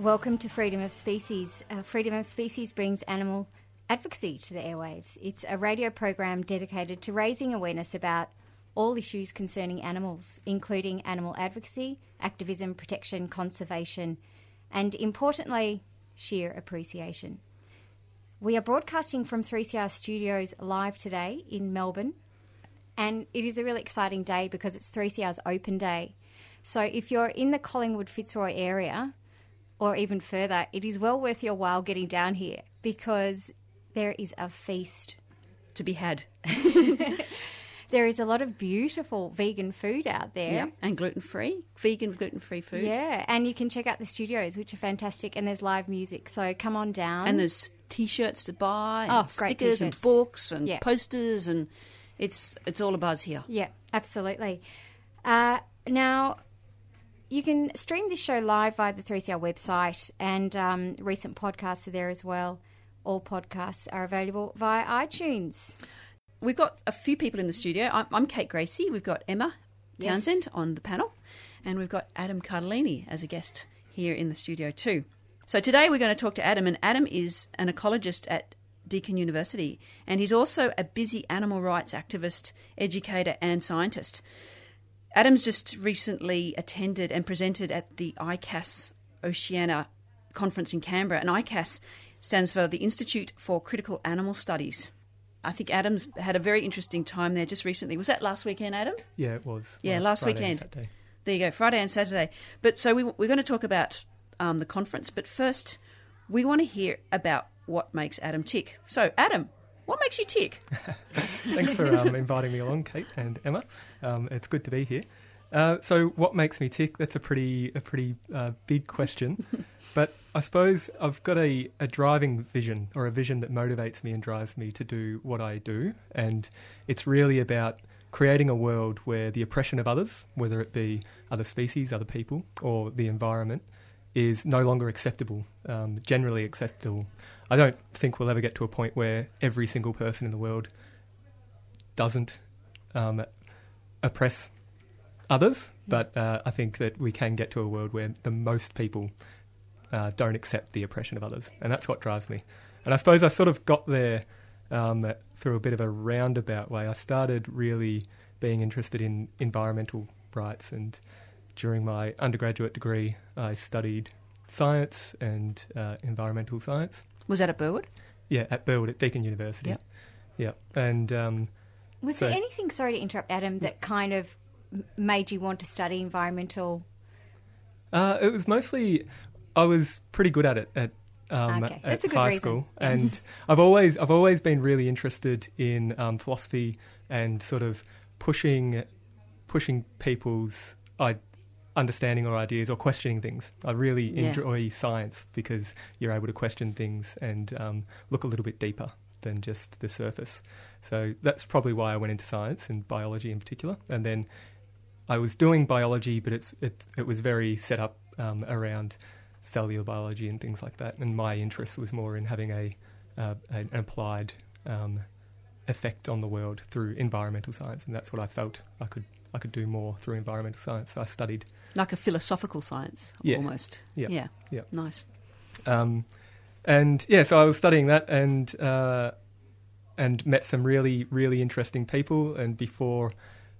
Welcome to Freedom of Species. Uh, Freedom of Species brings animal advocacy to the airwaves. It's a radio program dedicated to raising awareness about all issues concerning animals, including animal advocacy, activism, protection, conservation, and importantly, sheer appreciation. We are broadcasting from 3CR Studios live today in Melbourne, and it is a really exciting day because it's 3CR's open day. So if you're in the Collingwood Fitzroy area, or even further, it is well worth your while getting down here because there is a feast. to be had. There is a lot of beautiful vegan food out there. Yeah, and gluten free, vegan gluten free food. Yeah, and you can check out the studios, which are fantastic, and there's live music. So come on down. And there's t-shirts to buy, and Oh, great stickers and t-shirts. books and Yeah. posters, and it's it's all a buzz here. Yeah, absolutely. Uh, now, you can stream this show live via the 3CR website, and um, recent podcasts are there as well. All podcasts are available via iTunes. We've got a few people in the studio. I'm, I'm Kate Gracie. We've got Emma Yes. Townsend on the panel, and we've got Adam Cardilini as a guest here in the studio too. So today we're going to talk to Adam, and Adam is an ecologist at Deakin University, and he's also a busy animal rights activist, educator, and scientist. Adam's just recently attended and presented at the ICAS Oceania conference in Canberra, and ICAS stands for the Institute for Critical Animal Studies. I think Adam's had a very interesting time there just recently. Was that last weekend, Adam? Yeah, it was. Yeah, last and weekend. There you go, Friday and Saturday. But so we, we're going to talk about um, the conference, but first we want to hear about what makes Adam tick. So, Adam, what makes you tick? Thanks for um, inviting me along, Kate and Emma. Um, it's good to be here. Uh, so, what makes me tick? That's a pretty a pretty uh, big question, but I suppose I've got a, a driving vision or a vision that motivates me and drives me to do what I do, and it's really about creating a world where the oppression of others, whether it be other species, other people, or the environment, is no longer acceptable, um, generally acceptable. I don't think we'll ever get to a point where every single person in the world doesn't um, oppress others, but uh, I think that we can get to a world where the most people uh, don't accept the oppression of others, and that's what drives me. And I suppose I sort of got there um, through a bit of a roundabout way. I started really being interested in environmental rights, and during my undergraduate degree, I studied science and uh, environmental science. Was that at Burwood? Yeah, at Burwood at Deakin University. Yep. Yeah, and um, Was So- there anything, sorry to interrupt, Adam, that kind of made you want to study environmental? Uh, it was mostly I was pretty good at it at um, Okay, at that's a good high reason. school, Yeah. and I've always I've always been really interested in um, philosophy and sort of pushing pushing people's I, understanding or ideas or questioning things. I really Yeah. enjoy science because you're able to question things and um, look a little bit deeper than just the surface. So that's probably why I went into science and biology in particular, and then I was doing biology, but it's it it was very set up um, around cellular biology and things like that. And my interest was more in having a uh, an applied um, effect on the world through environmental science, and that's what I felt I could I could do more through environmental science. So I studied Like a philosophical science, Yeah. almost. Yeah. Yeah. Yeah. Nice. Um, and yeah, so I was studying that and uh, and met some really really interesting people. And before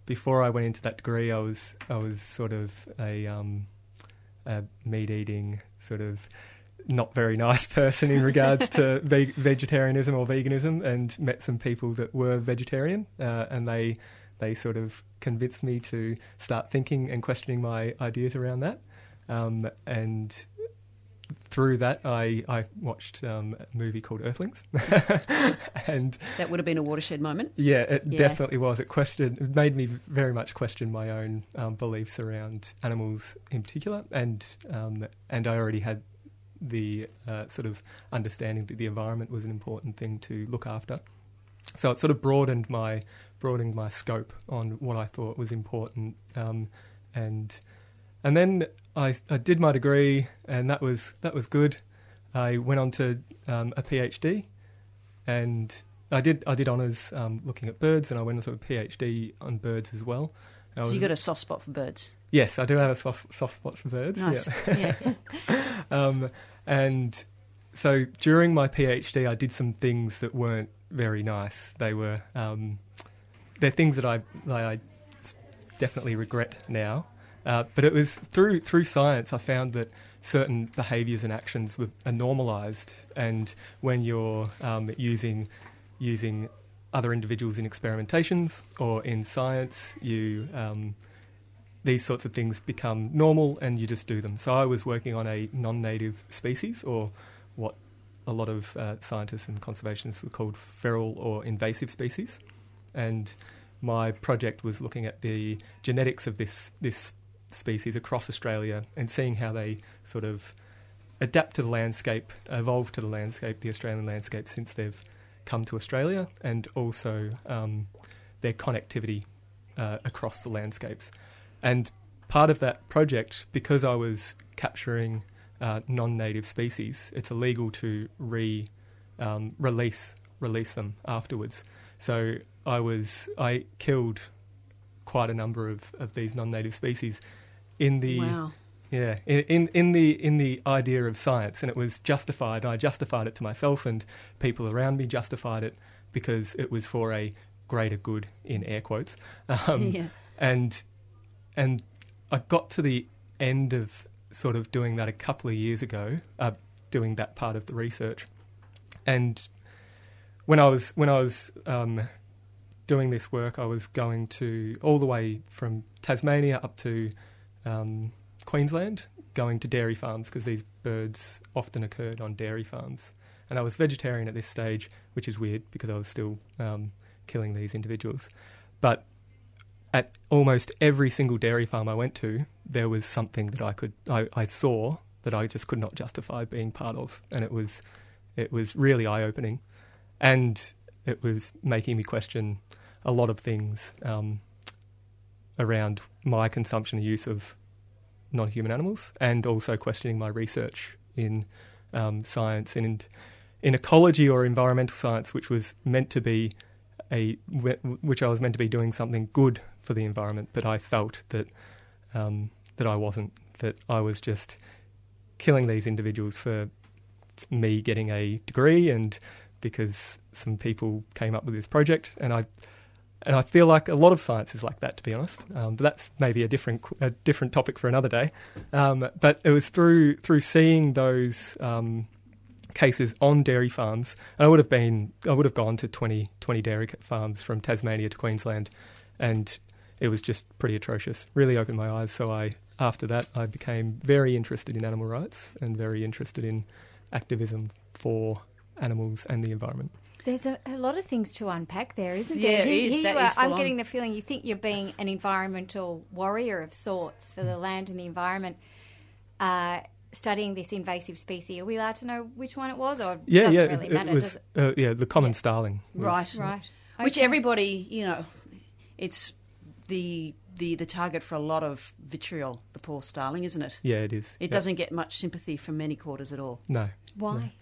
before I went into that degree, I was I was sort of a, um, a meat eating sort of not very nice person in regards to ve- vegetarianism or veganism, and met some people that were vegetarian, uh, and they they sort of convinced me to start thinking and questioning my ideas around that. Um, and through that, I, I watched um, a movie called Earthlings, and That would have been a watershed moment. yeah, it Yeah. definitely was. It questioned, it made me very much question my own um, beliefs around animals in particular, and um, and I already had the uh, sort of understanding that the environment was an important thing to look after. So it sort of broadened my broadening my scope on what I thought was important, um, and and then I, I did my degree, and that was that was good. I went on to um, a PhD, and I did I did honours um, looking at birds, and I went on to a PhD on birds as well. So was- you got a soft spot for birds. yes, I do have a soft, soft spot for birds. Nice. yeah. Yeah. Um, and so during my PhD, I did some things that weren't very nice. They were um, they're things that I that I definitely regret now. Uh, but it was through through science I found that certain behaviours and actions were are normalised, and when you're um, using using other individuals in experimentations or in science, you um, these sorts of things become normal and you just do them. So I was working on a non-native species, or what a lot of uh, scientists and conservationists would call feral or invasive species, and my project was looking at the genetics of this this species across Australia and seeing how they sort of adapt to the landscape, evolve to the landscape, the Australian landscape since they've come to Australia, and also um, their connectivity uh, across the landscapes. And part of that project, because I was capturing uh, non-native species, it's illegal to re um, release release them afterwards. So I was I killed quite a number of, of these non-native species in the wow. yeah, in, in the in the idea of science, and it was justified. I justified it to myself, and people around me justified it because it was for a greater good, in air quotes. Um, yeah. and and I got to the end of sort of doing that a couple of years ago, uh, doing that part of the research, and when I was when I was um, doing this work, I was going to all the way from Tasmania up to um, Queensland, going to dairy farms because these birds often occurred on dairy farms. And I was vegetarian at this stage, which is weird because I was still um, killing these individuals. But at almost every single dairy farm I went to, there was something that I could I, I saw that I just could not justify being part of, and it was it was really eye opening, and it was making me question a lot of things um, around my consumption and use of non-human animals, and also questioning my research in um, science and in, in ecology or environmental science, which was meant to be a which I was meant to be doing something good for the environment, but I felt that um, that I wasn't. That I was just killing these individuals for me getting a degree and because some people came up with this project, and I and I feel like a lot of science is like that, to be honest. Um, but that's maybe a different a different topic for another day. Um, but it was through through seeing those um, cases on dairy farms, and I would have been I would have gone to 20, 20 dairy farms from Tasmania to Queensland, and it was just pretty atrocious. Really opened my eyes. So I after that I became very interested in animal rights and very interested in activism for animals and the environment. There's a, a lot of things to unpack there, isn't there? it Here- is. here That you are. is I'm on. getting the feeling you think you're being an environmental warrior of sorts for the land and the environment, uh, studying this invasive species. Are we allowed to know which one it was, or Yeah, doesn't yeah, really it, matter? it was does it? uh, yeah the common Yeah. starling. was- Right. Right. Which everybody, you know, it's the the the target for a lot of vitriol. The poor starling, isn't it? Yeah, it is. It Yeah. doesn't get much sympathy from many quarters at all. No. Why?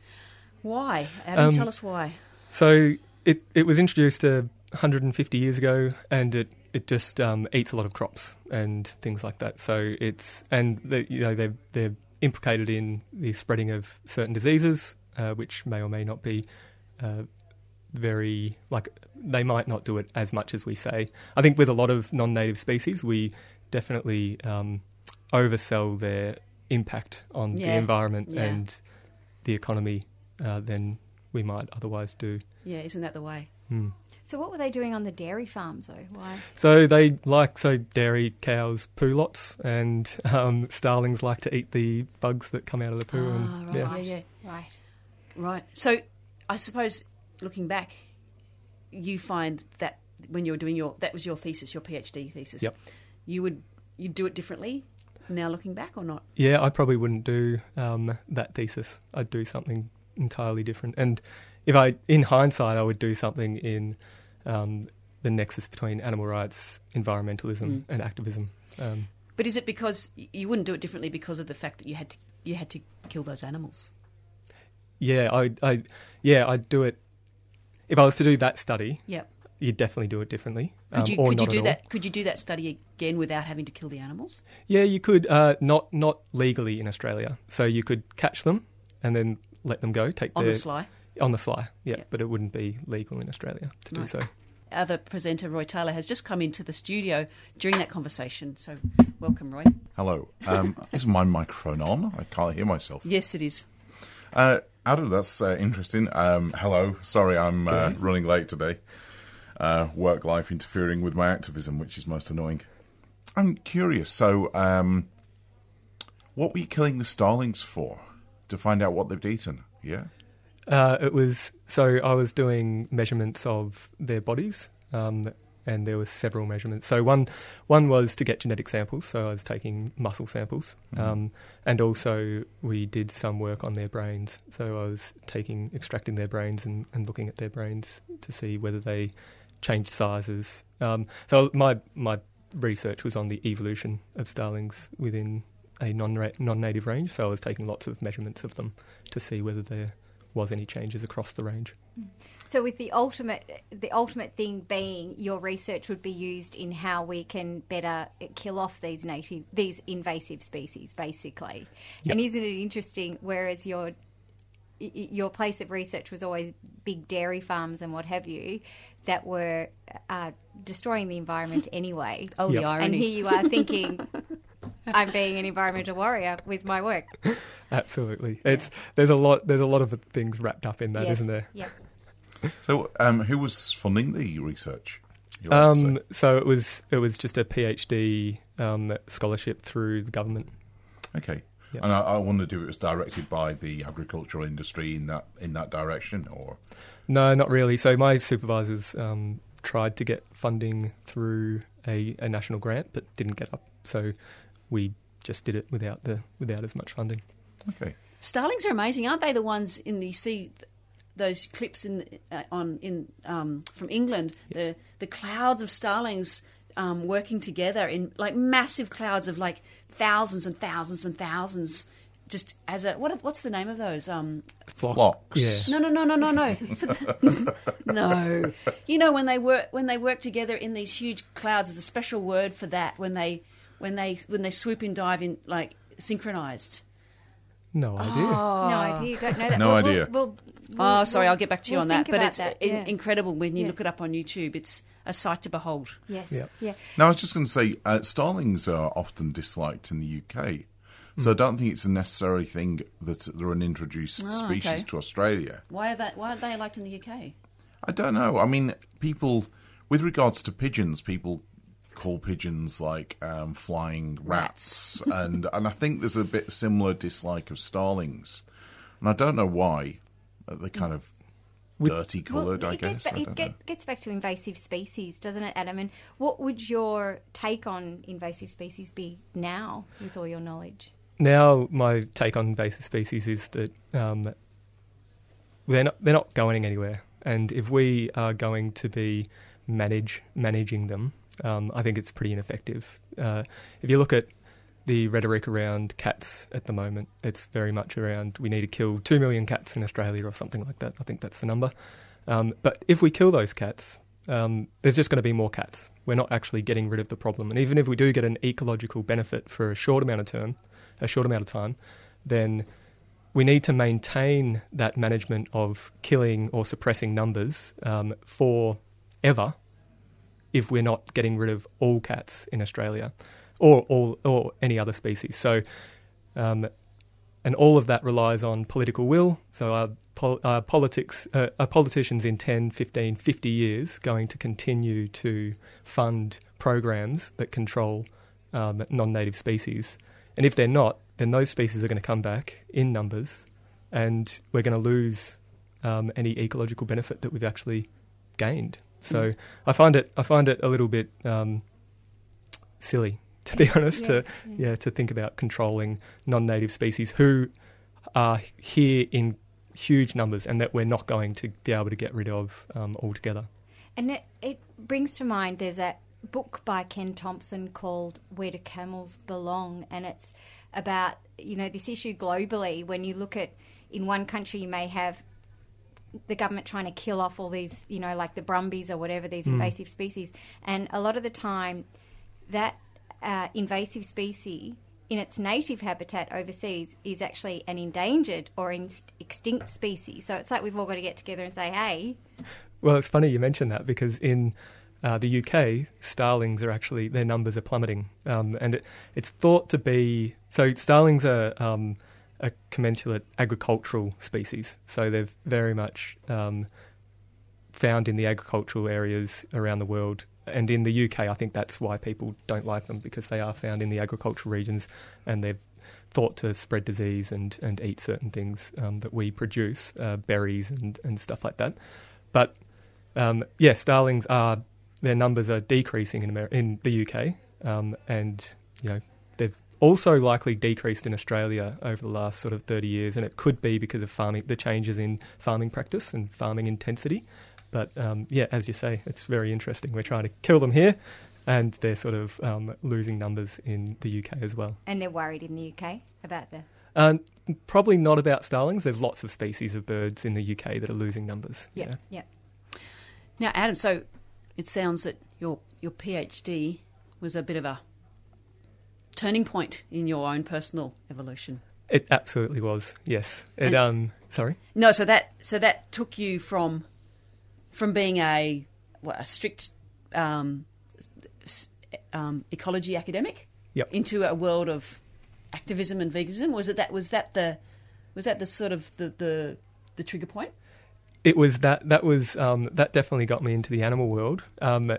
Why? Adam, Um, tell us why. So it it was introduced uh, 150 years ago, and it it just um, eats a lot of crops and things like that. So it's and the, you know they're they're implicated in the spreading of certain diseases, uh, which may or may not be. Uh, very like they might not do it as much as we say. I think with a lot of non-native species, we definitely um, oversell their impact on the environment yeah. and the economy uh, than we might otherwise do. Yeah, isn't that the way? Hmm. So what were they doing on the dairy farms though? Why? So they like so dairy cows poo lots, and um, starlings like to eat the bugs that come out of the poo. Ah, and, right, yeah. yeah, yeah. Right. Right. So I suppose looking back, you find that when you were doing your that was your thesis, your PhD thesis. Yep. You would you do it differently now looking back or not? Yeah, I probably wouldn't do um, that thesis. I'd do something entirely different. And if I, in hindsight, I would do something in um, the nexus between animal rights, environmentalism, Mm. and activism. Um, But is it because you wouldn't do it differently because of the fact that you had to you had to kill those animals? yeah, I, I, yeah, I'd do it. If I was to do that study, Yep. you'd definitely do it differently. Could um, you or could you do that? Could you do that study again without having to kill the animals? Yeah, you could. Uh, not not legally in Australia. So you could catch them and then let them go. Take On their, the sly. On the sly, yeah, Yeah. but it wouldn't be legal in Australia to do Right. so. Other presenter Roy Taylor has just come into the studio during that conversation. So welcome, Roy. Hello. Um, is my microphone on? I can't hear myself. Yes, it is. Uh, Adam, that's uh, interesting. Um, hello. Sorry, I'm uh, running late today. Uh, work life interfering with my activism, which is most annoying. I'm curious. So, um, what were you killing the starlings for? To find out what they've eaten? Yeah. Uh, it was so I was doing measurements of their bodies, um, and there were several measurements. So one one was to get genetic samples. So I was taking muscle samples, um, and also we did some work on their brains. So I was taking extracting their brains and, and looking at their brains to see whether they changed sizes. Um, so my my research was on the evolution of starlings within a non non native range. So I was taking lots of measurements of them to see whether there was any changes across the range. So with the ultimate the ultimate thing being your research would be used in how we can better kill off these native these invasive species basically. Yep. And isn't it interesting whereas your y- y- your place of research was always big dairy farms and what have you that were uh, destroying the environment anyway. Oh, Yep. the irony. And here you are thinking I'm being an environmental warrior with my work. Absolutely, it's there's a lot there's a lot of things wrapped up in that, yes. not there? Yep. So, um, who was funding the research? Um, want to say? so it was it was just a PhD um, scholarship through the government. Okay. Yeah. And I, I wondered if it was directed by the agricultural industry in that in that direction, or No, not really. So my supervisors um, tried to get funding through a, a national grant, but didn't get up. So we just did it without the without as much funding. okay. Starlings are amazing, aren't they? The ones in the you see those clips in uh, on in um, from England, the the clouds of starlings um, working together in like massive clouds of like thousands and thousands and thousands. Just as a what? What's the name of those? Um, Flocks. Yeah. no, no, no, no, no, no. No. You know when they work when they work together in these huge clouds. There's a special word for that when they when they when they swoop and dive in like synchronized. No idea. Ah. No idea. Don't know that. No We'll- idea. We'll, we'll, Oh, we'll- sorry, I'll get back to you we'll on that. think But it's that, yeah. incredible when you Yeah. look it up on YouTube. It's a sight to behold. Yes. Yeah. Yeah. Now, I was just going to say, uh, starlings are often disliked in the UK, so hmm. I don't think it's a necessary thing that they're an introduced Oh, species okay. to Australia. Why are that? Why aren't they liked in the UK? I don't know. I mean, people, with regards to pigeons, people call pigeons like um, flying rats, and and I think there's a bit similar dislike of starlings, and I don't know why. Uh, They're kind of dirty coloured, well, I guess. Gets I it get, gets back to invasive species, doesn't it, Adam? And what would your take on invasive species be now, with all your knowledge? Now, my take on invasive species is that um, they're not they're not going anywhere, and if we are going to be manage managing them, um, I think it's pretty ineffective. Uh, if you look at the rhetoric around cats at the moment, it's very much around we need to kill two million cats in Australia or something like that. I think that's the number. Um, but if we kill those cats, um, there's just going to be more cats. We're not actually getting rid of the problem. And even if we do get an ecological benefit for a short amount of term, a short amount of time, then we need to maintain that management of killing or suppressing numbers um, forever if we're not getting rid of all cats in Australia or all or any other species. So um, and all of that relies on political will. So our, pol- our politics, uh, our politicians in 10, 15, 50 years going to continue to fund programs that control um, non-native species. And if they're not, then those species are going to come back in numbers, and we're going to lose um, any ecological benefit that we've actually gained. So. I find it I find it a little bit um, silly to be honest, yeah, to yeah. yeah. to think about controlling non-native species who are here in huge numbers and that we're not going to be able to get rid of um, altogether. And it, it brings to mind there's a book by Ken Thompson called Where Do Camels Belong, and it's about you know this issue globally. When you look at in one country, you may have the government trying to kill off all these, you know, like the brumbies or whatever, these mm. invasive species. And a lot of the time, that uh, invasive species in its native habitat overseas is actually an endangered or in- extinct species. So it's like we've all got to get together and say, hey. Well, it's funny you mention that because in uh, the UK, starlings are actually, their numbers are plummeting. Um, and it, it's thought to be, so starlings are um, a commensurate agricultural species. So they're very much um, found in the agricultural areas around the world and in the UK, I think that's why people don't like them because they are found in the agricultural regions and they're thought to spread disease and, and eat certain things um, that we produce, uh, berries and, and stuff like that. But um, yeah, starlings are their numbers are decreasing in Amer- in the UK, um, and you know they've also likely decreased in Australia over the last sort of 30 years, and it could be because of farming, the changes in farming practice and farming intensity. But um, yeah, as you say, it's very interesting. We're trying to kill them here, and they're sort of um, losing numbers in the UK as well. And they're worried in the UK about the. Um, probably not about starlings. There's lots of species of birds in the UK that are losing numbers. Yeah, yeah. Now, Adam, so it sounds that your your PhD was a bit of a turning point in your own personal evolution. It absolutely was. Yes. It and, um. Sorry. No. So that so that took you from from being a what, a strict um, um, ecology academic yep. into a world of activism and veganism? Was it that? Was that the? Was that the sort of the the, the trigger point? It was that. That was um, that definitely got me into the animal world. Um,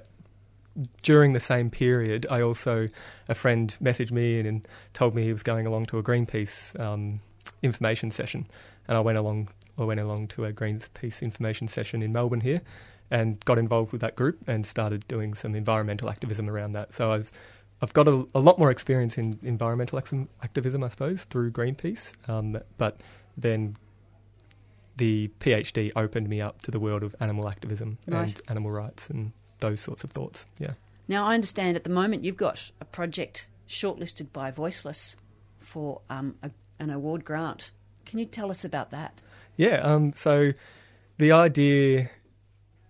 during the same period, I also a friend messaged me and, and, told me he was going along to a Greenpeace um, information session, and I went along I went along to a Greenpeace information session in Melbourne here and got involved with that group and started doing some environmental activism around that. So I've, I've got a, a lot more experience in environmental activism, I suppose, through Greenpeace. Um, but then the PhD opened me up to the world of animal activism right. and animal rights and those sorts of thoughts. Yeah. Now I understand at the moment you've got a project shortlisted by Voiceless for um, a, an award grant. Can you tell us about that? Yeah. Um, so the idea.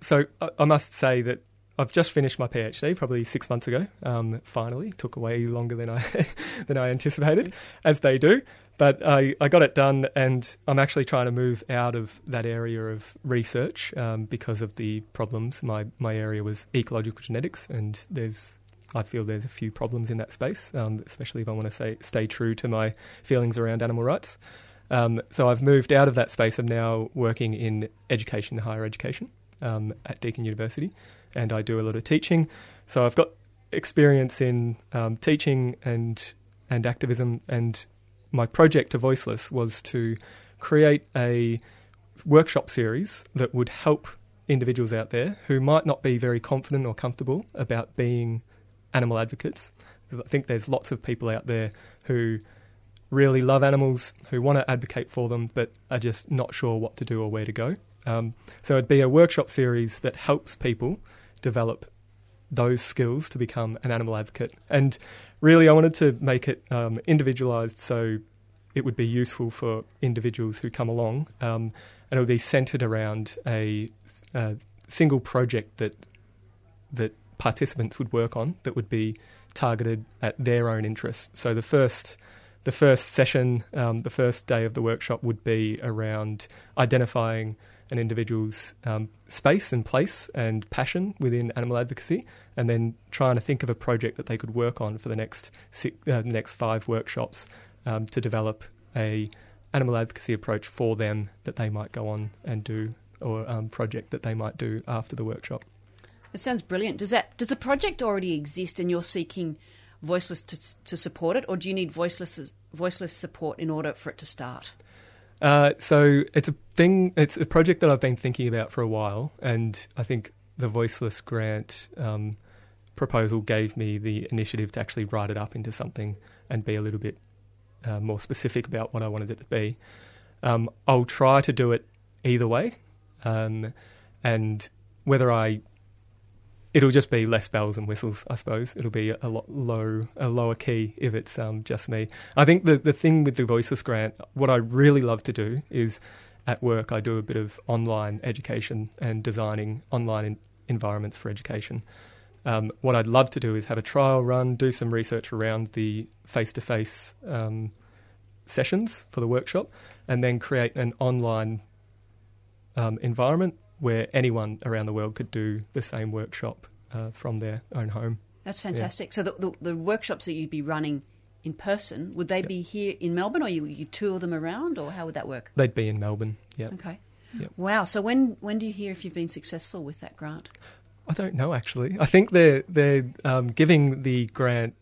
So I, I, must say that I've just finished my PhD probably six months ago. Um, finally, took way longer than I than I anticipated, as they do. But I, I got it done, and I'm actually trying to move out of that area of research um, because of the problems. My my area was ecological genetics, and there's I feel there's a few problems in that space, um, especially if I want to say stay true to my feelings around animal rights. Um, so I've moved out of that space. I'm now working in education, higher education um, at Deakin University, and I do a lot of teaching. So I've got experience in um, teaching and and activism. And my project to Voiceless was to create a workshop series that would help individuals out there who might not be very confident or comfortable about being animal advocates. I think there's lots of people out there who really love animals, who want to advocate for them, but are just not sure what to do or where to go. Um, so it'd be a workshop series that helps people develop those skills to become an animal advocate. And really, I wanted to make it um, individualized so it would be useful for individuals who come along. Um, and it would be centered around a, a, single project that that participants would work on that would be targeted at their own interests. So the first the first session, um, the first day of the workshop would be around identifying an individual's um, space and place and passion within animal advocacy, and then trying to think of a project that they could work on for the next six, uh, next five workshops um, to develop a animal advocacy approach for them that they might go on and do, or um, project that they might do after the workshop. It sounds brilliant. Does that does the project already exist, and you're seeking voiceless to, to support it, or do you need voiceless voiceless support in order for it to start? Uh, so it's a thing. It's a project that I've been thinking about for a while, and I think the Voiceless grant um, proposal gave me the initiative to actually write it up into something and be a little bit uh, more specific about what I wanted it to be. Um, I'll try to do it either way, um, and whether I it'll just be less bells and whistles, I suppose. It'll be a lot low, a lower key if it's um, just me. I think the the thing with the Voiceless grant, what I really love to do is at work I do a bit of online education and designing online in, environments for education. Um, what I'd love to do is have a trial run, do some research around the face to face sessions for the workshop, and then create an online um, environment where anyone around the world could do the same workshop uh, from their own home. That's fantastic. Yeah. So the, the, the, workshops that you'd be running in person, would they yep. be here in Melbourne or you, you tour them around or how would that work? They'd be in Melbourne, yeah. Okay. Yep. Wow. So when, when do you hear if you've been successful with that grant? I don't know actually. I think they're, they're um, giving the grant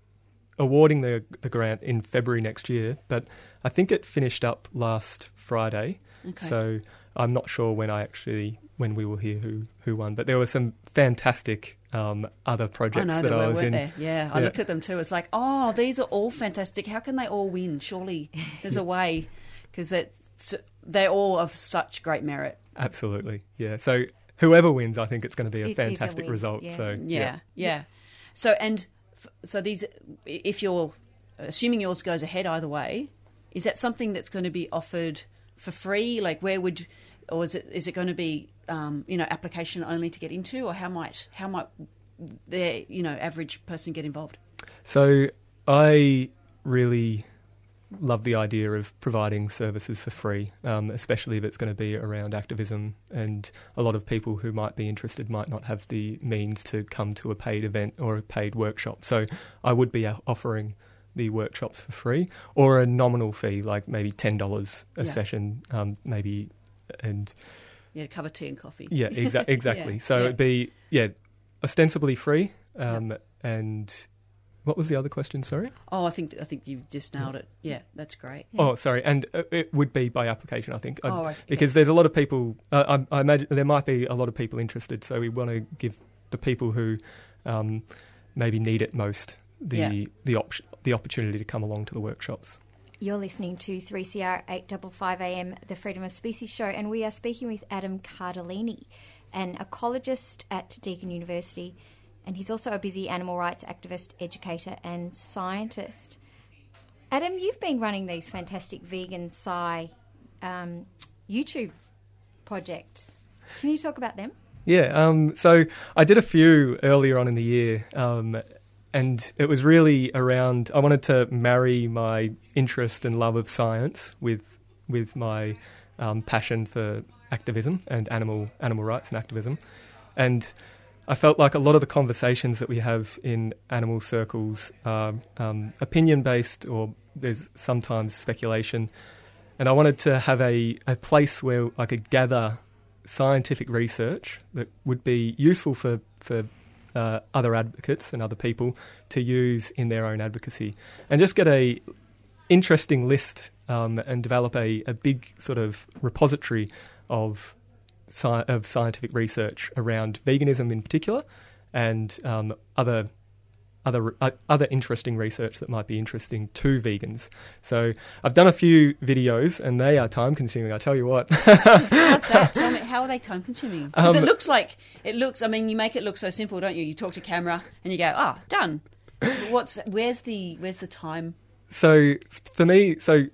awarding the the grant in February next year, but I think it finished up last Friday. Okay. So I'm not sure when I actually when we will hear who who won. But there were some fantastic um, other projects I that I was in. There. Yeah, I looked at them too. It's like, oh, these are all fantastic. How can they all win? Surely there's a way because that they're all of such great merit. Absolutely, yeah. So whoever wins, I think it's going to be a it fantastic a result. Yeah. So yeah, yeah, yeah. So and so these, if you're assuming yours goes ahead either way, is that something that's going to be offered for free? Like where would or is it is it going to be um, you know application only to get into, or how might how might the you know average person get involved? So I really love the idea of providing services for free, um, especially if it's going to be around activism. And a lot of people who might be interested might not have the means to come to a paid event or a paid workshop. So I would be offering the workshops for free or a nominal fee, like maybe ten dollars a yeah. session, um, maybe and yeah, cover tea and coffee. Yeah, exa- exactly. yeah, so yeah. it'd be yeah, ostensibly free, um, yep. and what was the other question? Sorry. Oh, I think I think you just nailed it. Yeah, that's great. Oh, sorry, and uh, it would be by application, I think, oh, right. because there's a lot of people. Uh, I, I, imagine there might be a lot of people interested, so we want to give the people who um, maybe need it most the yeah. the option the opportunity to come along to the workshops. You're listening to 3CR 855 AM, the Freedom of Species show, and we are speaking with Adam Cardilini, an ecologist at Deakin University, and he's also a busy animal rights activist, educator, and scientist. Adam, you've been running these fantastic vegan sci um, YouTube projects. Can you talk about them? Yeah, um, so I did a few earlier on in the year, um, and it was really around. I wanted to marry my interest and love of science with with my um, passion for activism and animal animal rights and activism, and I felt like a lot of the conversations that we have in animal circles are um, opinion based, or there's sometimes speculation. And I wanted to have a, a place where I could gather scientific research that would be useful for, for uh, other advocates and other people to use in their own advocacy, and just get a interesting list um, and develop a, a big sort of repository of sci- of scientific research around veganism in particular, and um, other other uh, other interesting research that might be interesting to vegans. So I've done a few videos, and they are time consuming. I tell you what. How's that? Me, how are they time consuming? Because um, it looks like it looks. I mean, you make it look so simple, don't you? You talk to camera and you go, "Ah, done." What's where's the where's the time? So for me, so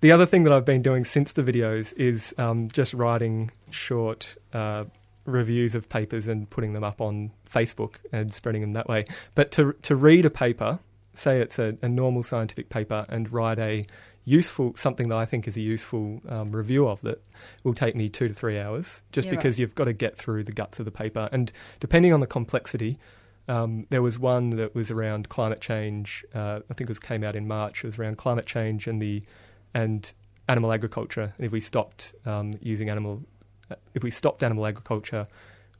the other thing that I've been doing since the videos is um, just writing short. Uh, reviews of papers and putting them up on Facebook and spreading them that way. But to to read a paper, say it's a, a normal scientific paper, and write a useful something that I think is a useful um, review of it will take me two to three hours, just yeah, because right. you've got to get through the guts of the paper, and depending on the complexity. Um, there was one that was around climate change. Uh, I think it was came out in March. It was around climate change and the and animal agriculture. And if we stopped um, using animal, if we stopped animal agriculture,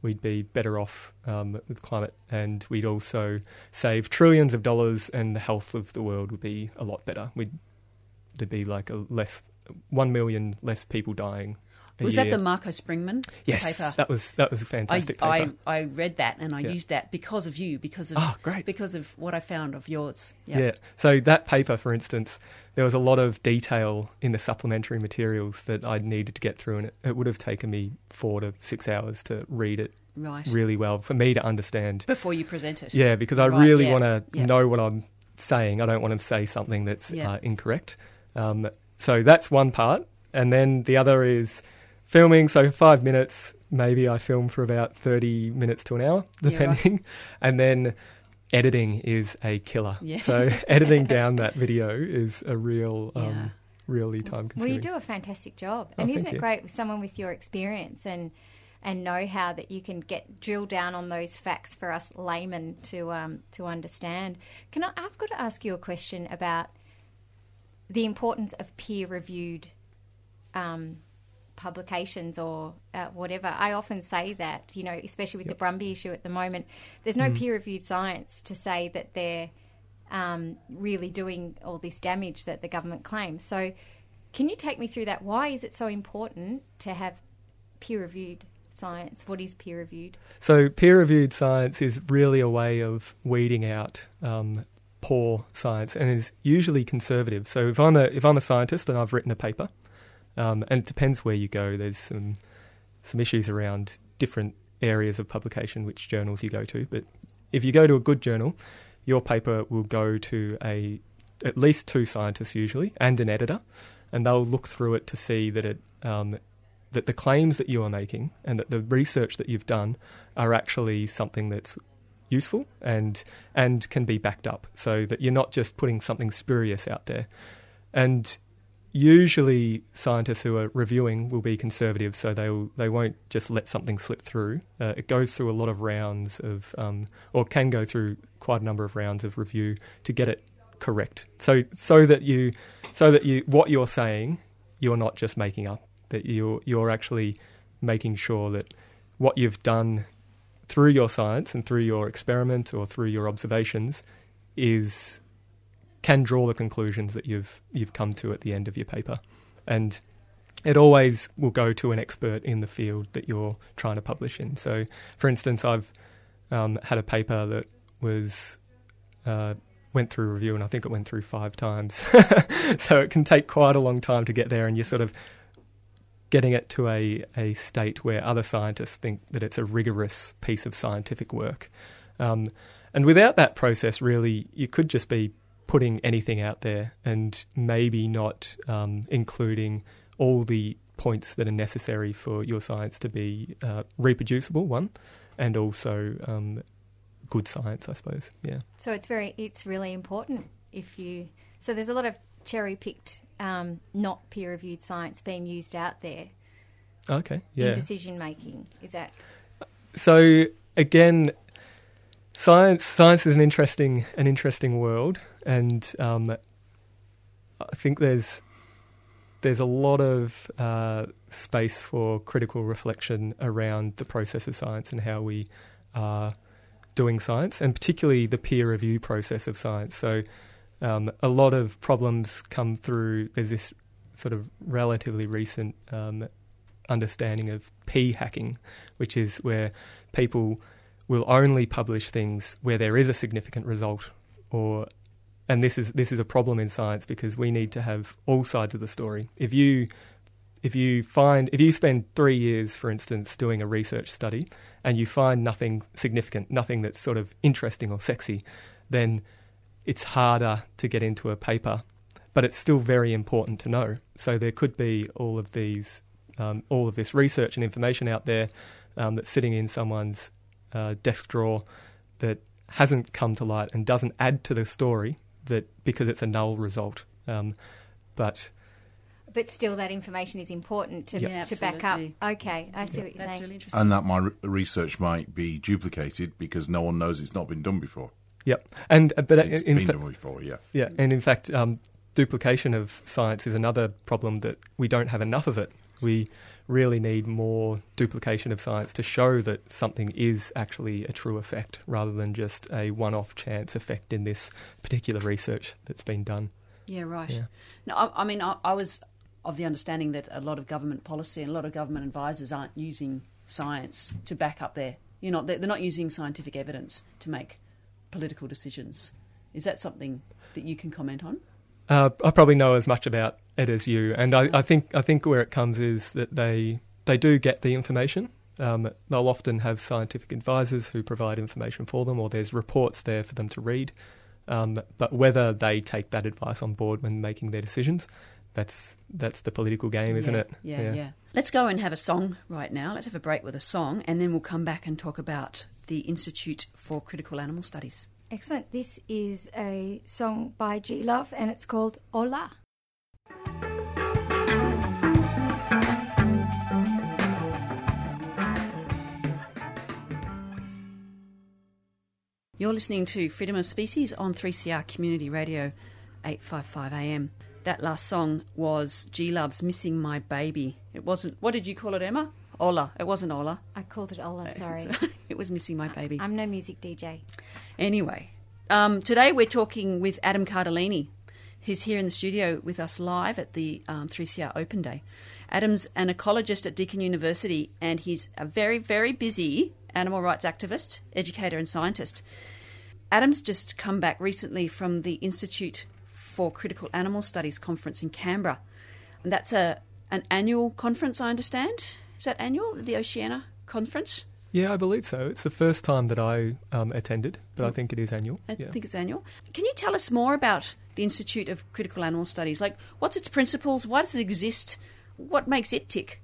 we'd be better off um, with climate, and we'd also save trillions of dollars, and the health of the world would be a lot better. We'd there'd be like a less one million less people dying. Was that the Marco Springmann yes? paper? That was that was a fantastic I, paper. I I read that and I Yeah. used that because of you, because of Oh, great. because of what I found of yours. Yeah. So that paper, for instance, there was a lot of detail in the supplementary materials that I needed to get through, and it, it would have taken me four to six hours to read it right. really well for me to understand. Before you present it. Yeah, because I Right, really yeah, want to yeah. know what I'm saying. I don't want to say something that's Yeah. uh, incorrect. Um, so that's one part, and then the other is filming. So five minutes, maybe I film for about thirty minutes to an hour, Yeah, right. depending, and then editing is a killer. Yeah. So editing down that video is a real, um, Yeah. really time consuming. Well, you do a fantastic job, Oh, and isn't it great with someone with your experience and and know-how that you can get drill down on those facts for us laymen to um, to understand. Can I? I've got to ask you a question about the importance of peer-reviewed um, publications or uh, whatever. I often say that, you know, especially with the Brumby issue at the moment, there's Mm. no peer-reviewed science to say that they're um, really doing all this damage that the government claims. So, can you take me through that? Why is it so important to have peer-reviewed science? What is peer-reviewed? So peer-reviewed science is really a way of weeding out um, poor science, and is usually conservative. So if I'm a if I'm a scientist and I've written a paper, um, and it depends where you go. There's some some issues around different areas of publication, which journals you go to. But if you go to a good journal, your paper will go to a at least two scientists usually and an editor, and they'll look through it to see that it um, that the claims that you are making and that the research that you've done are actually something that's useful and and can be backed up, so that you're not just putting something spurious out there. And usually, scientists who are reviewing will be conservative, so they'll they won't just let something slip through. Uh, it goes through a lot of rounds of, um, or can go through quite a number of rounds of review to get it correct. So so that you so that you what you're saying you're not just making up. That you're you're actually making sure that what you've done through your science and through your experiment or through your observations is can draw the conclusions that you've you've come to at the end of your paper, and it always will go to an expert in the field that you're trying to publish in. So, for instance, I've um, had a paper that was uh, went through review, and I think it went through five times. so it can take quite a long time to get there, and you're sort of getting it to a, a state where other scientists think that it's a rigorous piece of scientific work. Um, and without that process, really, you could just be putting anything out there and maybe not um, including all the points that are necessary for your science to be uh, reproducible, one, and also um, good science, I suppose. Yeah. So it's very, it's really important if you. So there's a lot of cherry picked, um, not peer reviewed science being used out there Okay. in Yeah. decision making. Is that so again, science science is an interesting an interesting world, and um, I think there's there's a lot of uh, space for critical reflection around the process of science and how we are doing science, and particularly the peer review process of science. So. Um, a lot of problems come through. There's this sort of relatively recent um, understanding of p hacking, which is where people will only publish things where there is a significant result or and this is this is a problem in science because we need to have all sides of the story. If you if you find if you spend 3 years for instance doing a research study and you find nothing significant, nothing that's sort of interesting or sexy, then it's harder to get into a paper, but it's still very important to know. So there could be all of these um, all of this research and information out there um, that's sitting in someone's uh, desk drawer that hasn't come to light and doesn't add to the story that because it's a null result. Um, but but still that information is important to, Yeah, to back up. Okay, I see what you're That's saying. really interesting. And that my re- research might be duplicated because no one knows it's not been done before. yep, and uh, but It's in been fa- done before, yeah. yeah, and in fact, um, duplication of science is another problem that we don't have enough of it. We really need more duplication of science to show that something is actually a true effect rather than just a one off chance effect in this particular research that's been done. Yeah, right. Yeah. No, I, I mean, I, I was of the understanding that a lot of government policy and a lot of government advisors aren't using science to back up their, you know, they're, they're not using scientific evidence to make political decisions. Is that something that you can comment on? Uh, I probably know as much about it as you, and I, I think I think where it comes is that they they do get the information. Um, they'll often have scientific advisors who provide information for them, or there's reports there for them to read. Um, but whether they take that advice on board when making their decisions, that's that's the political game, isn't yeah, it? Yeah, yeah, Let's go and have a song right now. Let's have a break with a song, and then we'll come back and talk about the Institute for Critical Animal Studies. Excellent. This is a song by G Love and it's called Hola. You're listening to Freedom of Species on 3CR Community Radio 855 AM. That last song was G Love's Missing My Baby. It wasn't, what did you call it, Emma? Ola. It wasn't Ola. I called it Ola, sorry. it was Missing My Baby. I'm no music DJ. Anyway, um, today we're talking with Adam Cardilini, who's here in the studio with us live at the um, 3CR Open Day. Adam's an ecologist at Deakin University, and he's a very, very busy animal rights activist, educator, and scientist. Adam's just come back recently from the Institute for Critical Animal Studies conference in Canberra. And that's a an annual conference, I understand. Is that annual, the Oceania conference? Yeah, I believe so. It's the first time that I um, attended, but I think it is annual. I yeah. think it's annual. Can you tell us more about the Institute of Critical Animal Studies? Like, what's its principles? Why does it exist? What makes it tick?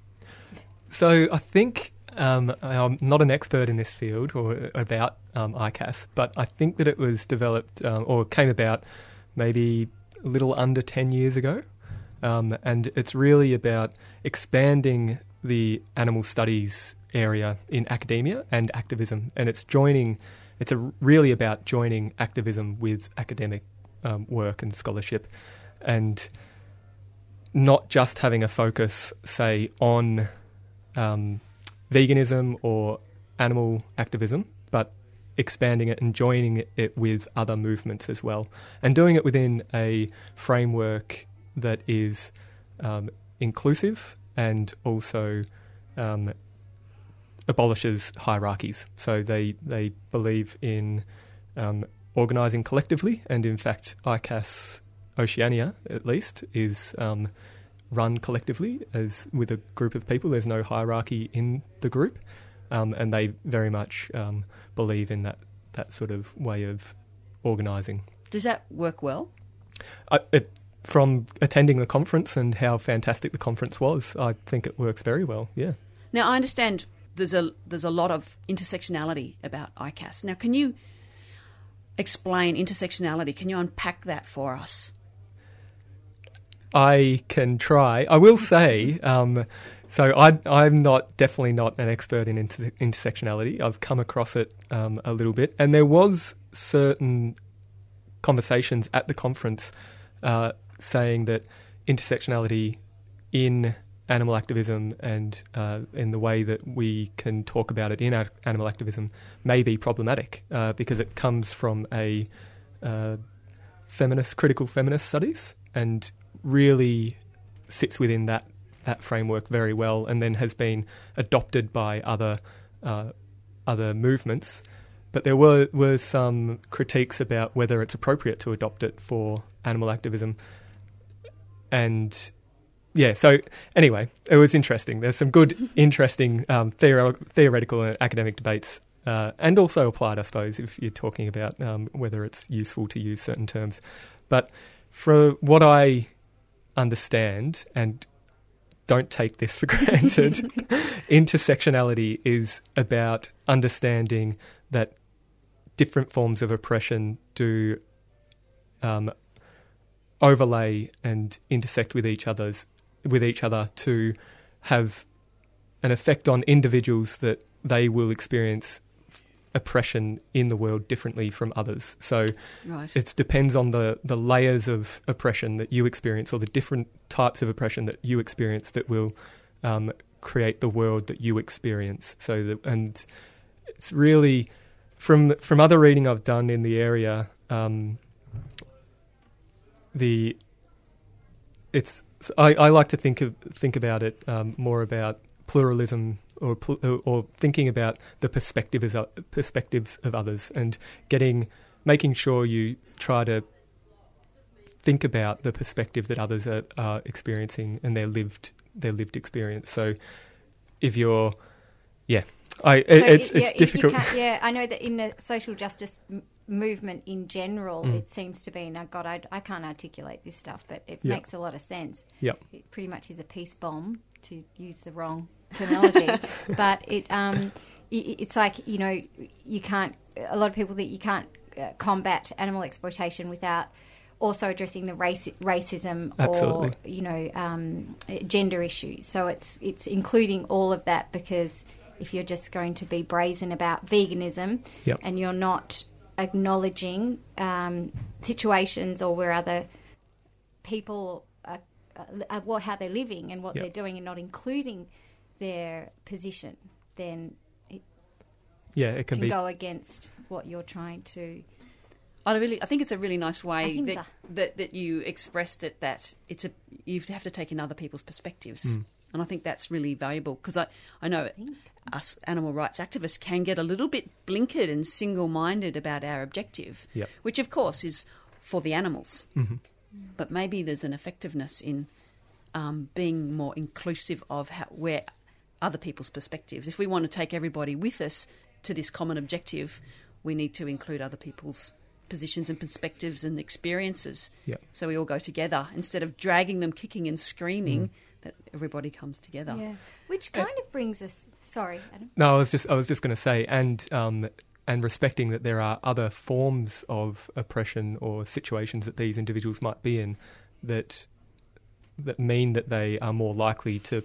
So I think um, I'm not an expert in this field or about um, ICAS, but I think that it was developed um, or came about maybe a little under 10 years ago. Um, and it's really about expanding the animal studies area in academia and activism. And it's joining, it's really about joining activism with academic um, work and scholarship. And not just having a focus, say, on um, veganism or animal activism, but expanding it and joining it with other movements as well, and doing it within a framework that is um, inclusive and also um, abolishes hierarchies. So they they believe in um, organising collectively, and in fact, ICAS Oceania, at least, is um, run collectively as with a group of people. There's no hierarchy in the group, um, and they very much um, believe in that that sort of way of organising. Does that work well? I, it, from attending the conference and how fantastic the conference was, I think it works very well. Yeah. Now I understand there's a there's a lot of intersectionality about ICAS. Now, can you explain intersectionality? Can you unpack that for us? I can try. I will say, um, so I, I'm not definitely not an expert in inter- intersectionality. I've come across it um, a little bit, and there was certain conversations at the conference uh, saying that intersectionality in animal activism and uh, in the way that we can talk about it in animal activism may be problematic uh, because it comes from a uh, feminist, critical feminist studies, and really sits within that that framework very well, and then has been adopted by other uh, other movements. But there were were some critiques about whether it's appropriate to adopt it for animal activism, and yeah. So anyway, it was interesting. There's some good, interesting um, theore- theoretical and academic debates. Uh, and also applied, I suppose, if you're talking about um, whether it's useful to use certain terms. But for what I understand, and don't take this for granted, intersectionality is about understanding that different forms of oppression do um, overlay and intersect with each other's with each other to have an effect on individuals that they will experience oppression in the world differently from others. So Right. it depends on the, the layers of oppression that you experience or the different types of oppression that you experience that will um, create the world that you experience. So that, and it's really from from other reading I've done in the area, um, the it's I, I like to think of think about it um, more about pluralism or or thinking about the perspectives of, perspectives of others and getting making sure you try to think about the perspective that others are, are experiencing and their lived their lived experience. So if you're yeah, I So it's yeah, it's difficult. yeah, I know that in the social justice m- movement in general, Mm. it seems to be. And I God, I, I can't articulate this stuff, but it Yeah. makes a lot of sense. Yep. It pretty much is a peace bomb, to use the wrong terminology. but it um, i- i- it's like you know, you can't. A lot of people think you can't uh, combat animal exploitation without also addressing the race, racism Absolutely. or you know um, gender issues. So it's it's including all of that because if you're just going to be brazen about veganism Yep. and you're not acknowledging um, situations or where other people are, what how they're living and what Yep. they're doing and not including their position, then it yeah, it can can be go against what you're trying to. I really, I think it's a really nice way Ahimsa. that, that that you expressed it. That it's a you have to take in other people's perspectives, Mm. and I think that's really valuable because I I know us animal rights activists can get a little bit blinkered and single minded about our objective, Yep. which of course is for the animals, Mhm. but maybe there's an effectiveness in um, being more inclusive of how, where other people's perspectives. If we want to take everybody with us to this common objective, we need to include other people's positions and perspectives and experiences. Yep. So we all go together instead of dragging them kicking and screaming. Mm. That everybody comes together. Yeah, which kind of brings us. Sorry, Adam. No, I was just I was just going to say, and um, and respecting that there are other forms of oppression or situations that these individuals might be in that that mean that they are more likely to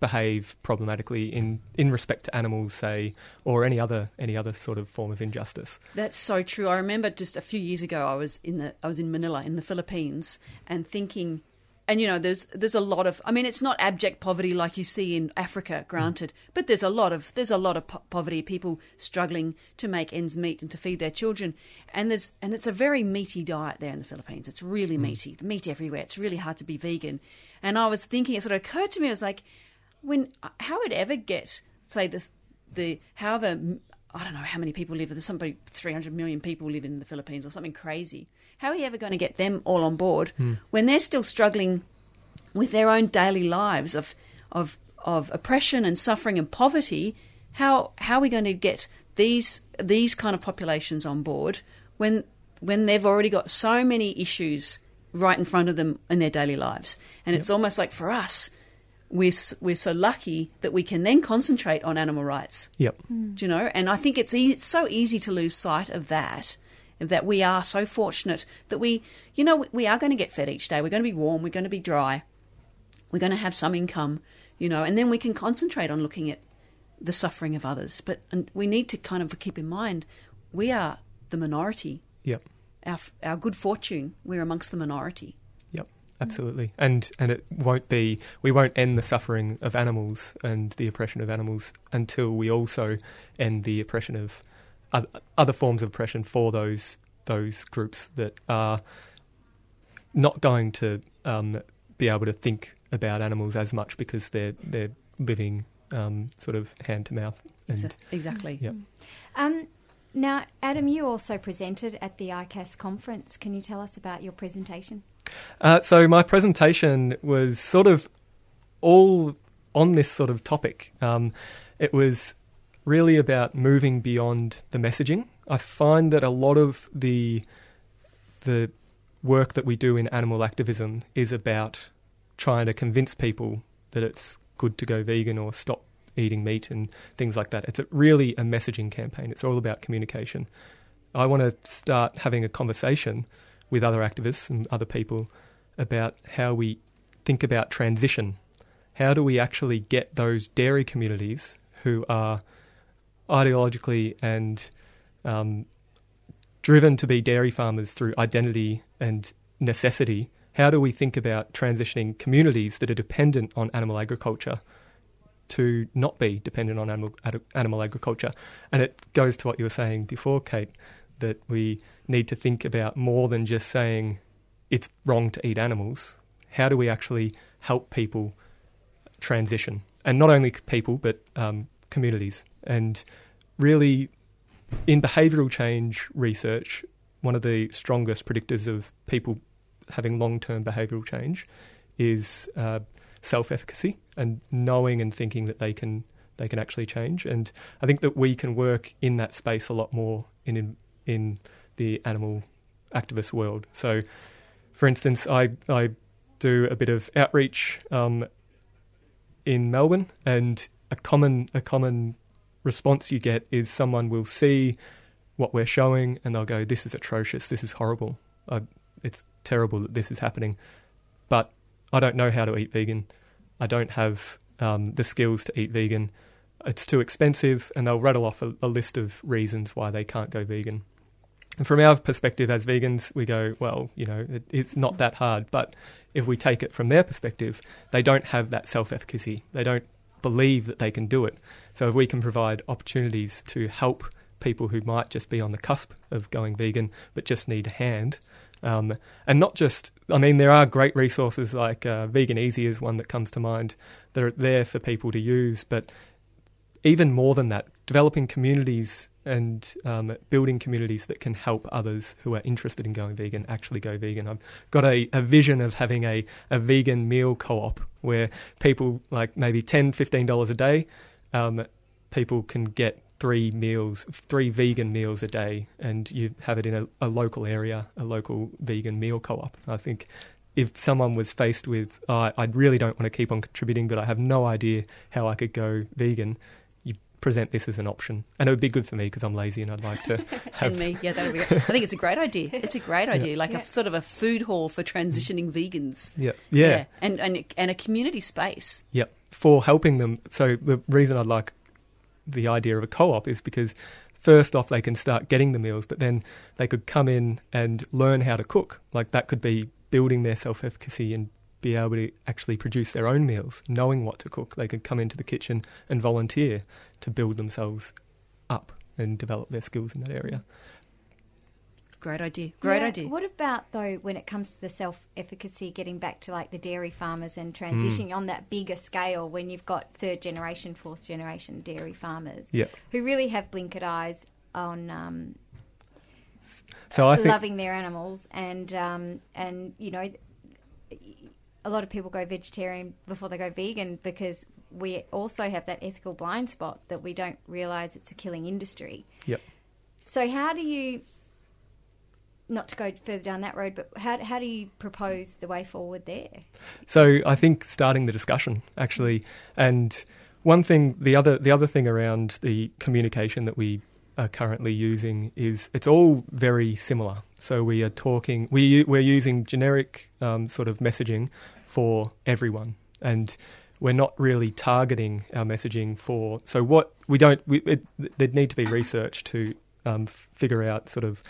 behave problematically in in respect to animals, say, or any other any other sort of form of injustice. That's so true. I remember just a few years ago, I was in the I was in Manila in the Philippines, and thinking, and you know, there's there's a lot of. I mean, it's not abject poverty like you see in Africa, mm. granted, but there's a lot of there's a lot of po- poverty. People struggling to make ends meet and to feed their children, and there's and it's a very meaty diet there in the Philippines. It's really mm. meaty, meat everywhere. It's really hard to be vegan. And I was thinking, it sort of occurred to me, I was like, when how would ever get say the the however I don't know how many people live. There's somebody 300 million people live in the Philippines or something crazy. How are you ever going to get them all on board hmm. when they're still struggling with their own daily lives of of of oppression and suffering and poverty? How how are we going to get these these kind of populations on board when when they've already got so many issues right in front of them in their daily lives? And it's almost like for us, we're we're so lucky that we can then concentrate on animal rights. Yep. Hmm. Do you know? And I think it's, e- it's so easy to lose sight of that. That we are so fortunate that we, you know, we are going to get fed each day. We're going to be warm. We're going to be dry. We're going to have some income, you know, and then we can concentrate on looking at the suffering of others. But and we need to kind of keep in mind we are the minority. Yep. Our, our good fortune, we're amongst the minority. Yep, absolutely. And and it won't be we won't end the suffering of animals and the oppression of animals until we also end the oppression of oth- other forms of oppression for those those groups that are not going to um, be able to think about animals as much because they're they're living um, sort of hand to mouth and exactly. Yep. Um, now, Adam, you also presented at the ICAS conference. Can you tell us about your presentation? Uh, so my presentation was sort of all on this sort of topic. Um, it was really about moving beyond the messaging. I find that a lot of the the work that we do in animal activism is about trying to convince people that it's good to go vegan or stop eating meat and things like that. It's a, really a messaging campaign. It's all about communication. I want to start having a conversation with other activists and other people about how we think about transition. How do we actually get those dairy communities who are ideologically and um, driven to be dairy farmers through identity and necessity, how do we think about transitioning communities that are dependent on animal agriculture to not be dependent on animal, animal agriculture? And it goes to what you were saying before, Kate, that we need to think about more than just saying it's wrong to eat animals. How do we actually help people transition? And not only people, but um, communities. And really, in behavioural change research, one of the strongest predictors of people having long term behavioural change is uh, self efficacy and knowing and thinking that they can they can actually change. And I think that we can work in that space a lot more in in, in the animal activist world. So, for instance, I I do a bit of outreach um, in Melbourne, and a common a common response you get is someone will see what we're showing and they'll go, "This is atrocious. This is horrible. I, it's terrible that this is happening." But I don't know how to eat vegan. I don't have um, the skills to eat vegan. It's too expensive, and they'll rattle off a, a list of reasons why they can't go vegan. And from our perspective as vegans, we go, well, you know, it, it's not that hard. But if we take it from their perspective, they don't have that self efficacy. They don't believe that they can do it. So if we can provide opportunities to help people who might just be on the cusp of going vegan but just need a hand, um, and not just, I mean, there are great resources like uh, Vegan Easy is one that comes to mind that are there for people to use, but even more than that, developing communities and um, building communities that can help others who are interested in going vegan actually go vegan. I've got a, a vision of having a, a vegan meal co op where people, like maybe $10, $15 a day, um, people can get three meals, three vegan meals a day, and you have it in a, a local area, a local vegan meal co op. I think if someone was faced with, oh, I really don't want to keep on contributing, but I have no idea how I could go vegan, you present this as an option. And it would be good for me because I'm lazy and I'd like to have. and me, yeah, that would be great. I think it's a great idea. It's a great idea, yeah. like yeah. a sort of a food hall for transitioning vegans. Yeah. Yeah. yeah. And, and, and a community space. Yep. For helping them. So the reason I'd like the idea of a co op is because first off, they can start getting the meals, but then they could come in and learn how to cook. Like that could be building their self efficacy and be able to actually produce their own meals, knowing what to cook. They could come into the kitchen and volunteer to build themselves up and develop their skills in that area. Great idea. Great yeah, idea. What about though when it comes to the self efficacy, getting back to like the dairy farmers and Mm. transitioning on that bigger scale when you've got third generation, fourth generation dairy farmers who really have blinkered eyes on um, So I think loving their animals and um, and you know a lot of people go vegetarian before they go vegan because we also have that ethical blind spot that we don't realize it's a killing industry. Yep. So how do you not to go further down that road, but how how do you propose the way forward there? So I think starting the discussion actually, and one thing, the other the other thing around the communication that we are currently using is it's all very similar. So we are talking, we we're using generic um, sort of messaging for everyone, and we're not really targeting our messaging for. So what we don't, we, it, there'd need to be research to um, figure out sort of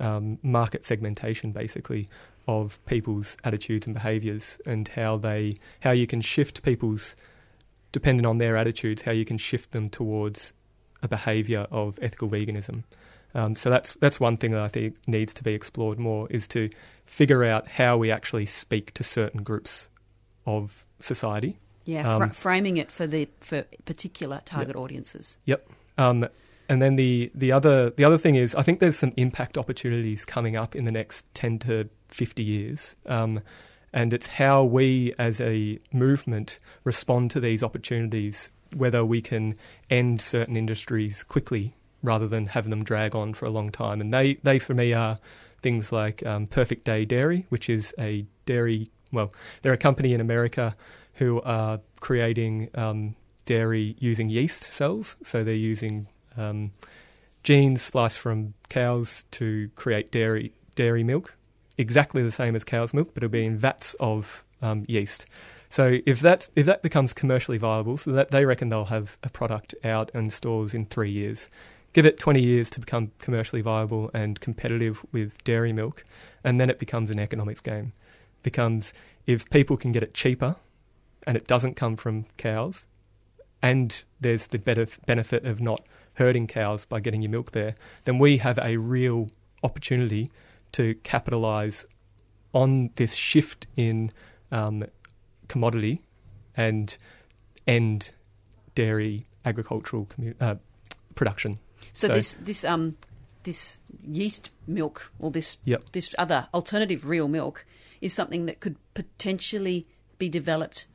um, market segmentation, basically, of people's attitudes and behaviours, and how they how you can shift people's depending on their attitudes, how you can shift them towards a behaviour of ethical veganism. Um, so that's that's one thing that I think needs to be explored more is to figure out how we actually speak to certain groups of society. Yeah, fr- Um, framing it for the for particular target audiences. Yep. Um, and then the, the other the other thing is I think there's some impact opportunities coming up in the next ten to fifty years. Um, and it's how we as a movement respond to these opportunities, whether we can end certain industries quickly rather than have them drag on for a long time. And they, they for me are things like um, Perfect Day Dairy, which is a dairy well, they're a company in America who are creating um, dairy using yeast cells. So they're using um, genes spliced from cows to create dairy dairy milk, exactly the same as cow's milk, but it'll be in vats of um, yeast. So if that if that becomes commercially viable, so that they reckon they'll have a product out and stores in three years. Give it 20 years to become commercially viable and competitive with dairy milk, and then it becomes an economics game. Becomes if people can get it cheaper, and it doesn't come from cows, and there's the better benefit of not herding cows by getting your milk there, then we have a real opportunity to capitalise on this shift in um, commodity and end dairy agricultural commu- uh, production. So, So- this this um this yeast milk or this Yep. this other alternative real milk is something that could potentially be developed.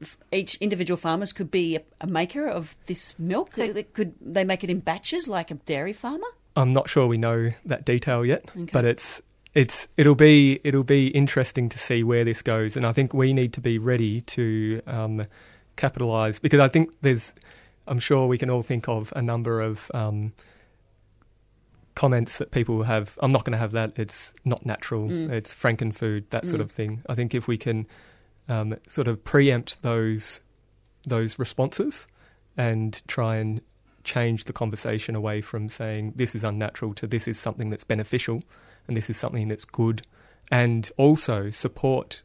The, each individual farmers could be a, a maker of this milk. So- That- that could they make it in batches like a dairy farmer? I'm not sure we know that detail yet, Okay. but it's it's it'll be it'll be interesting to see where this goes, and I think we need to be ready to um, capitalize because I think there's I'm sure we can all think of a number of um, comments that people have. I'm not going to have that. It's not natural. Mm. It's frankenfood, that sort Mm. of thing. I think if we can um, sort of preempt those those responses and try and change the conversation away from saying this is unnatural to this is something that's beneficial and this is something that's good, and also support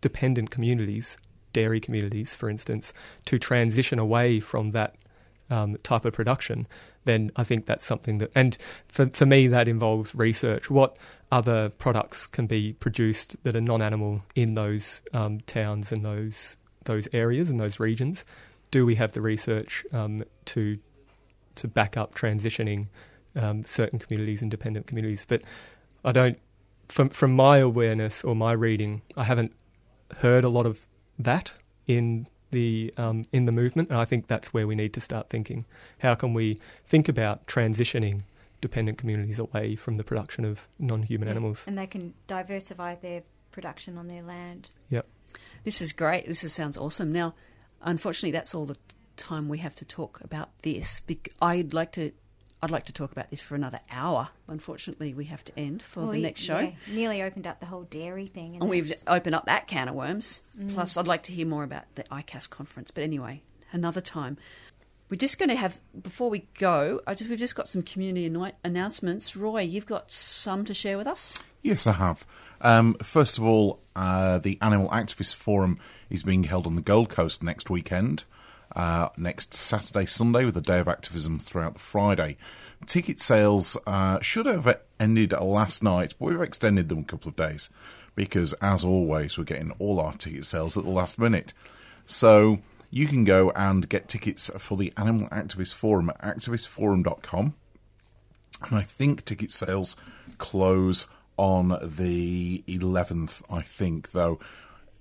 dependent communities, dairy communities, for instance, to transition away from that um, type of production, then I think that's something that, and for, for me, that involves research. What other products can be produced that are non-animal in those um, towns and those those areas and those regions? Do we have the research um, to to back up transitioning um, certain communities, independent communities? But I don't, from from my awareness or my reading, I haven't heard a lot of that in the um, in the movement, and I think that's where we need to start thinking. How can we think about transitioning dependent communities away from the production of non-human Yeah, animals? And they can diversify their production on their land. Yep. This is great. This is, sounds awesome. Now, unfortunately, that's all the time we have to talk about this. I'd like to. I'd like to talk about this for another hour. Unfortunately, we have to end for Well, the next show. yeah, nearly opened up the whole dairy thing. And, And we've opened up that can of worms. Mm. Plus, I'd like to hear more about the ICAS conference. But anyway, another time. We're just going to have, before we go, we've just got some community anno- announcements. Roy, you've got some to share with us? Yes, I have. Um, first of all, uh, the Animal Activist Forum is being held on the Gold Coast next weekend, uh, next Saturday, Sunday, with a day of activism throughout the Friday. Ticket sales uh, should have ended last night, but we've extended them a couple of days because, as always, we're getting all our ticket sales at the last minute. So you can go and get tickets for the Animal Activist Forum at activistforum.com and I think ticket sales close on the 11th, I think, though.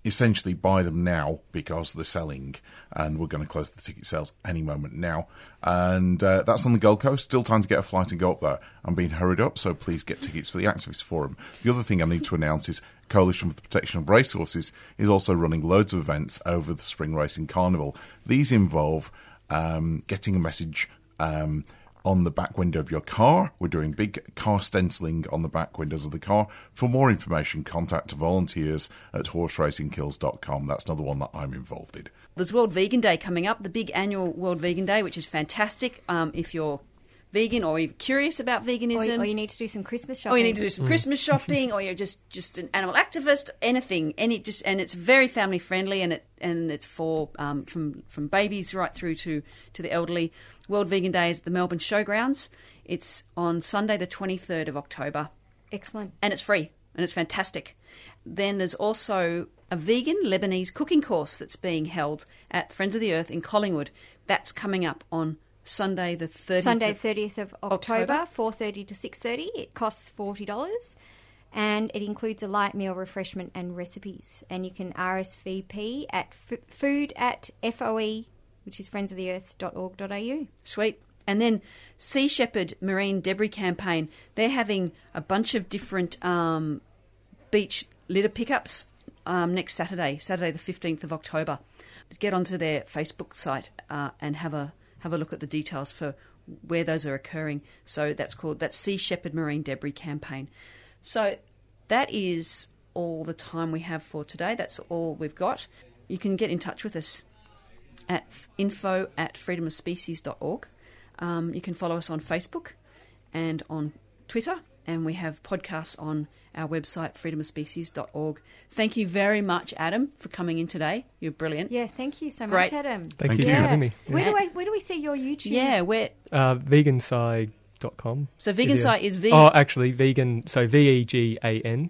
Essentially, buy them now because they're selling, and we're going to close the ticket sales any moment now. And uh, that's on the Gold Coast. Still time to get a flight and go up there. I'm being hurried up, so please get tickets for the Activist Forum. The other thing I need to announce is Coalition for the Protection of Racehorses is also running loads of events over the Spring Racing Carnival. These involve um, getting a message. Um, on the back window of your car. We're doing big car stenciling on the back windows of the car. For more information, contact volunteers at horseracingkills.com. That's another one that I'm involved in. There's World Vegan Day coming up, the big annual World Vegan Day, which is fantastic. Um, if you're vegan or you're curious about veganism, or you need to do some Christmas shopping or you need to do some Christmas shopping, or you're just just an animal activist, anything, any just, and it's very family friendly, and it and it's for um, from from babies right through to to the elderly. World Vegan Day is at the Melbourne Showgrounds. It's on Sunday, the 23rd of October, Excellent. and it's free and it's fantastic. Then there's also a vegan Lebanese cooking course that's being held at Friends of the Earth in Collingwood. That's coming up on Sunday, the 30th. Sunday, of- 30th of October, 4.30 to 6.30. It costs $40 and it includes a light meal refreshment and recipes. And you can RSVP at f- food at FOE, which is friendsoftheearth.org.au. Sweet. And then Sea Shepherd Marine Debris Campaign, they're having a bunch of different um, beach litter pickups um, next Saturday, Saturday the 15th of October. Just get onto their Facebook site uh, and have a have a look at the details for where those are occurring. So that's called that Sea Shepherd Marine Debris Campaign. So that is all the time we have for today. That's all we've got. You can get in touch with us at info at freedomofspecies.org. Um, you can follow us on Facebook and on Twitter, and we have podcasts on our website, freedomofspecies.org. Thank you very much, Adam, for coming in today. You're brilliant. Yeah, thank you so Great. much, Adam. Thank, Thank you you. for having me. Where do I where do we see your YouTube? Yeah, we're Uh, vegansci.com. so vegan site is V. Oh, actually, vegan. So V E G A N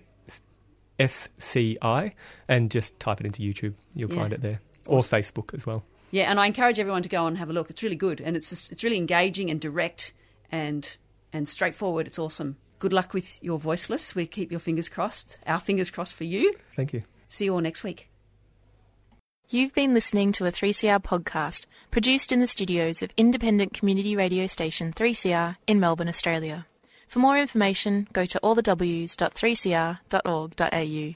S C I, and just type it into YouTube. You'll Yeah. find it there, or Facebook as well. Yeah, and I encourage everyone to go and have a look. It's really good, and it's just, it's really engaging and direct and and straightforward. It's awesome. Good luck with your voiceless. We keep your fingers crossed. Our fingers crossed for you. Thank you. See you all next week. You've been listening to a 3CR podcast produced in the studios of independent community radio station 3CR in Melbourne, Australia. For more information, go to allthews.3cr.org.au.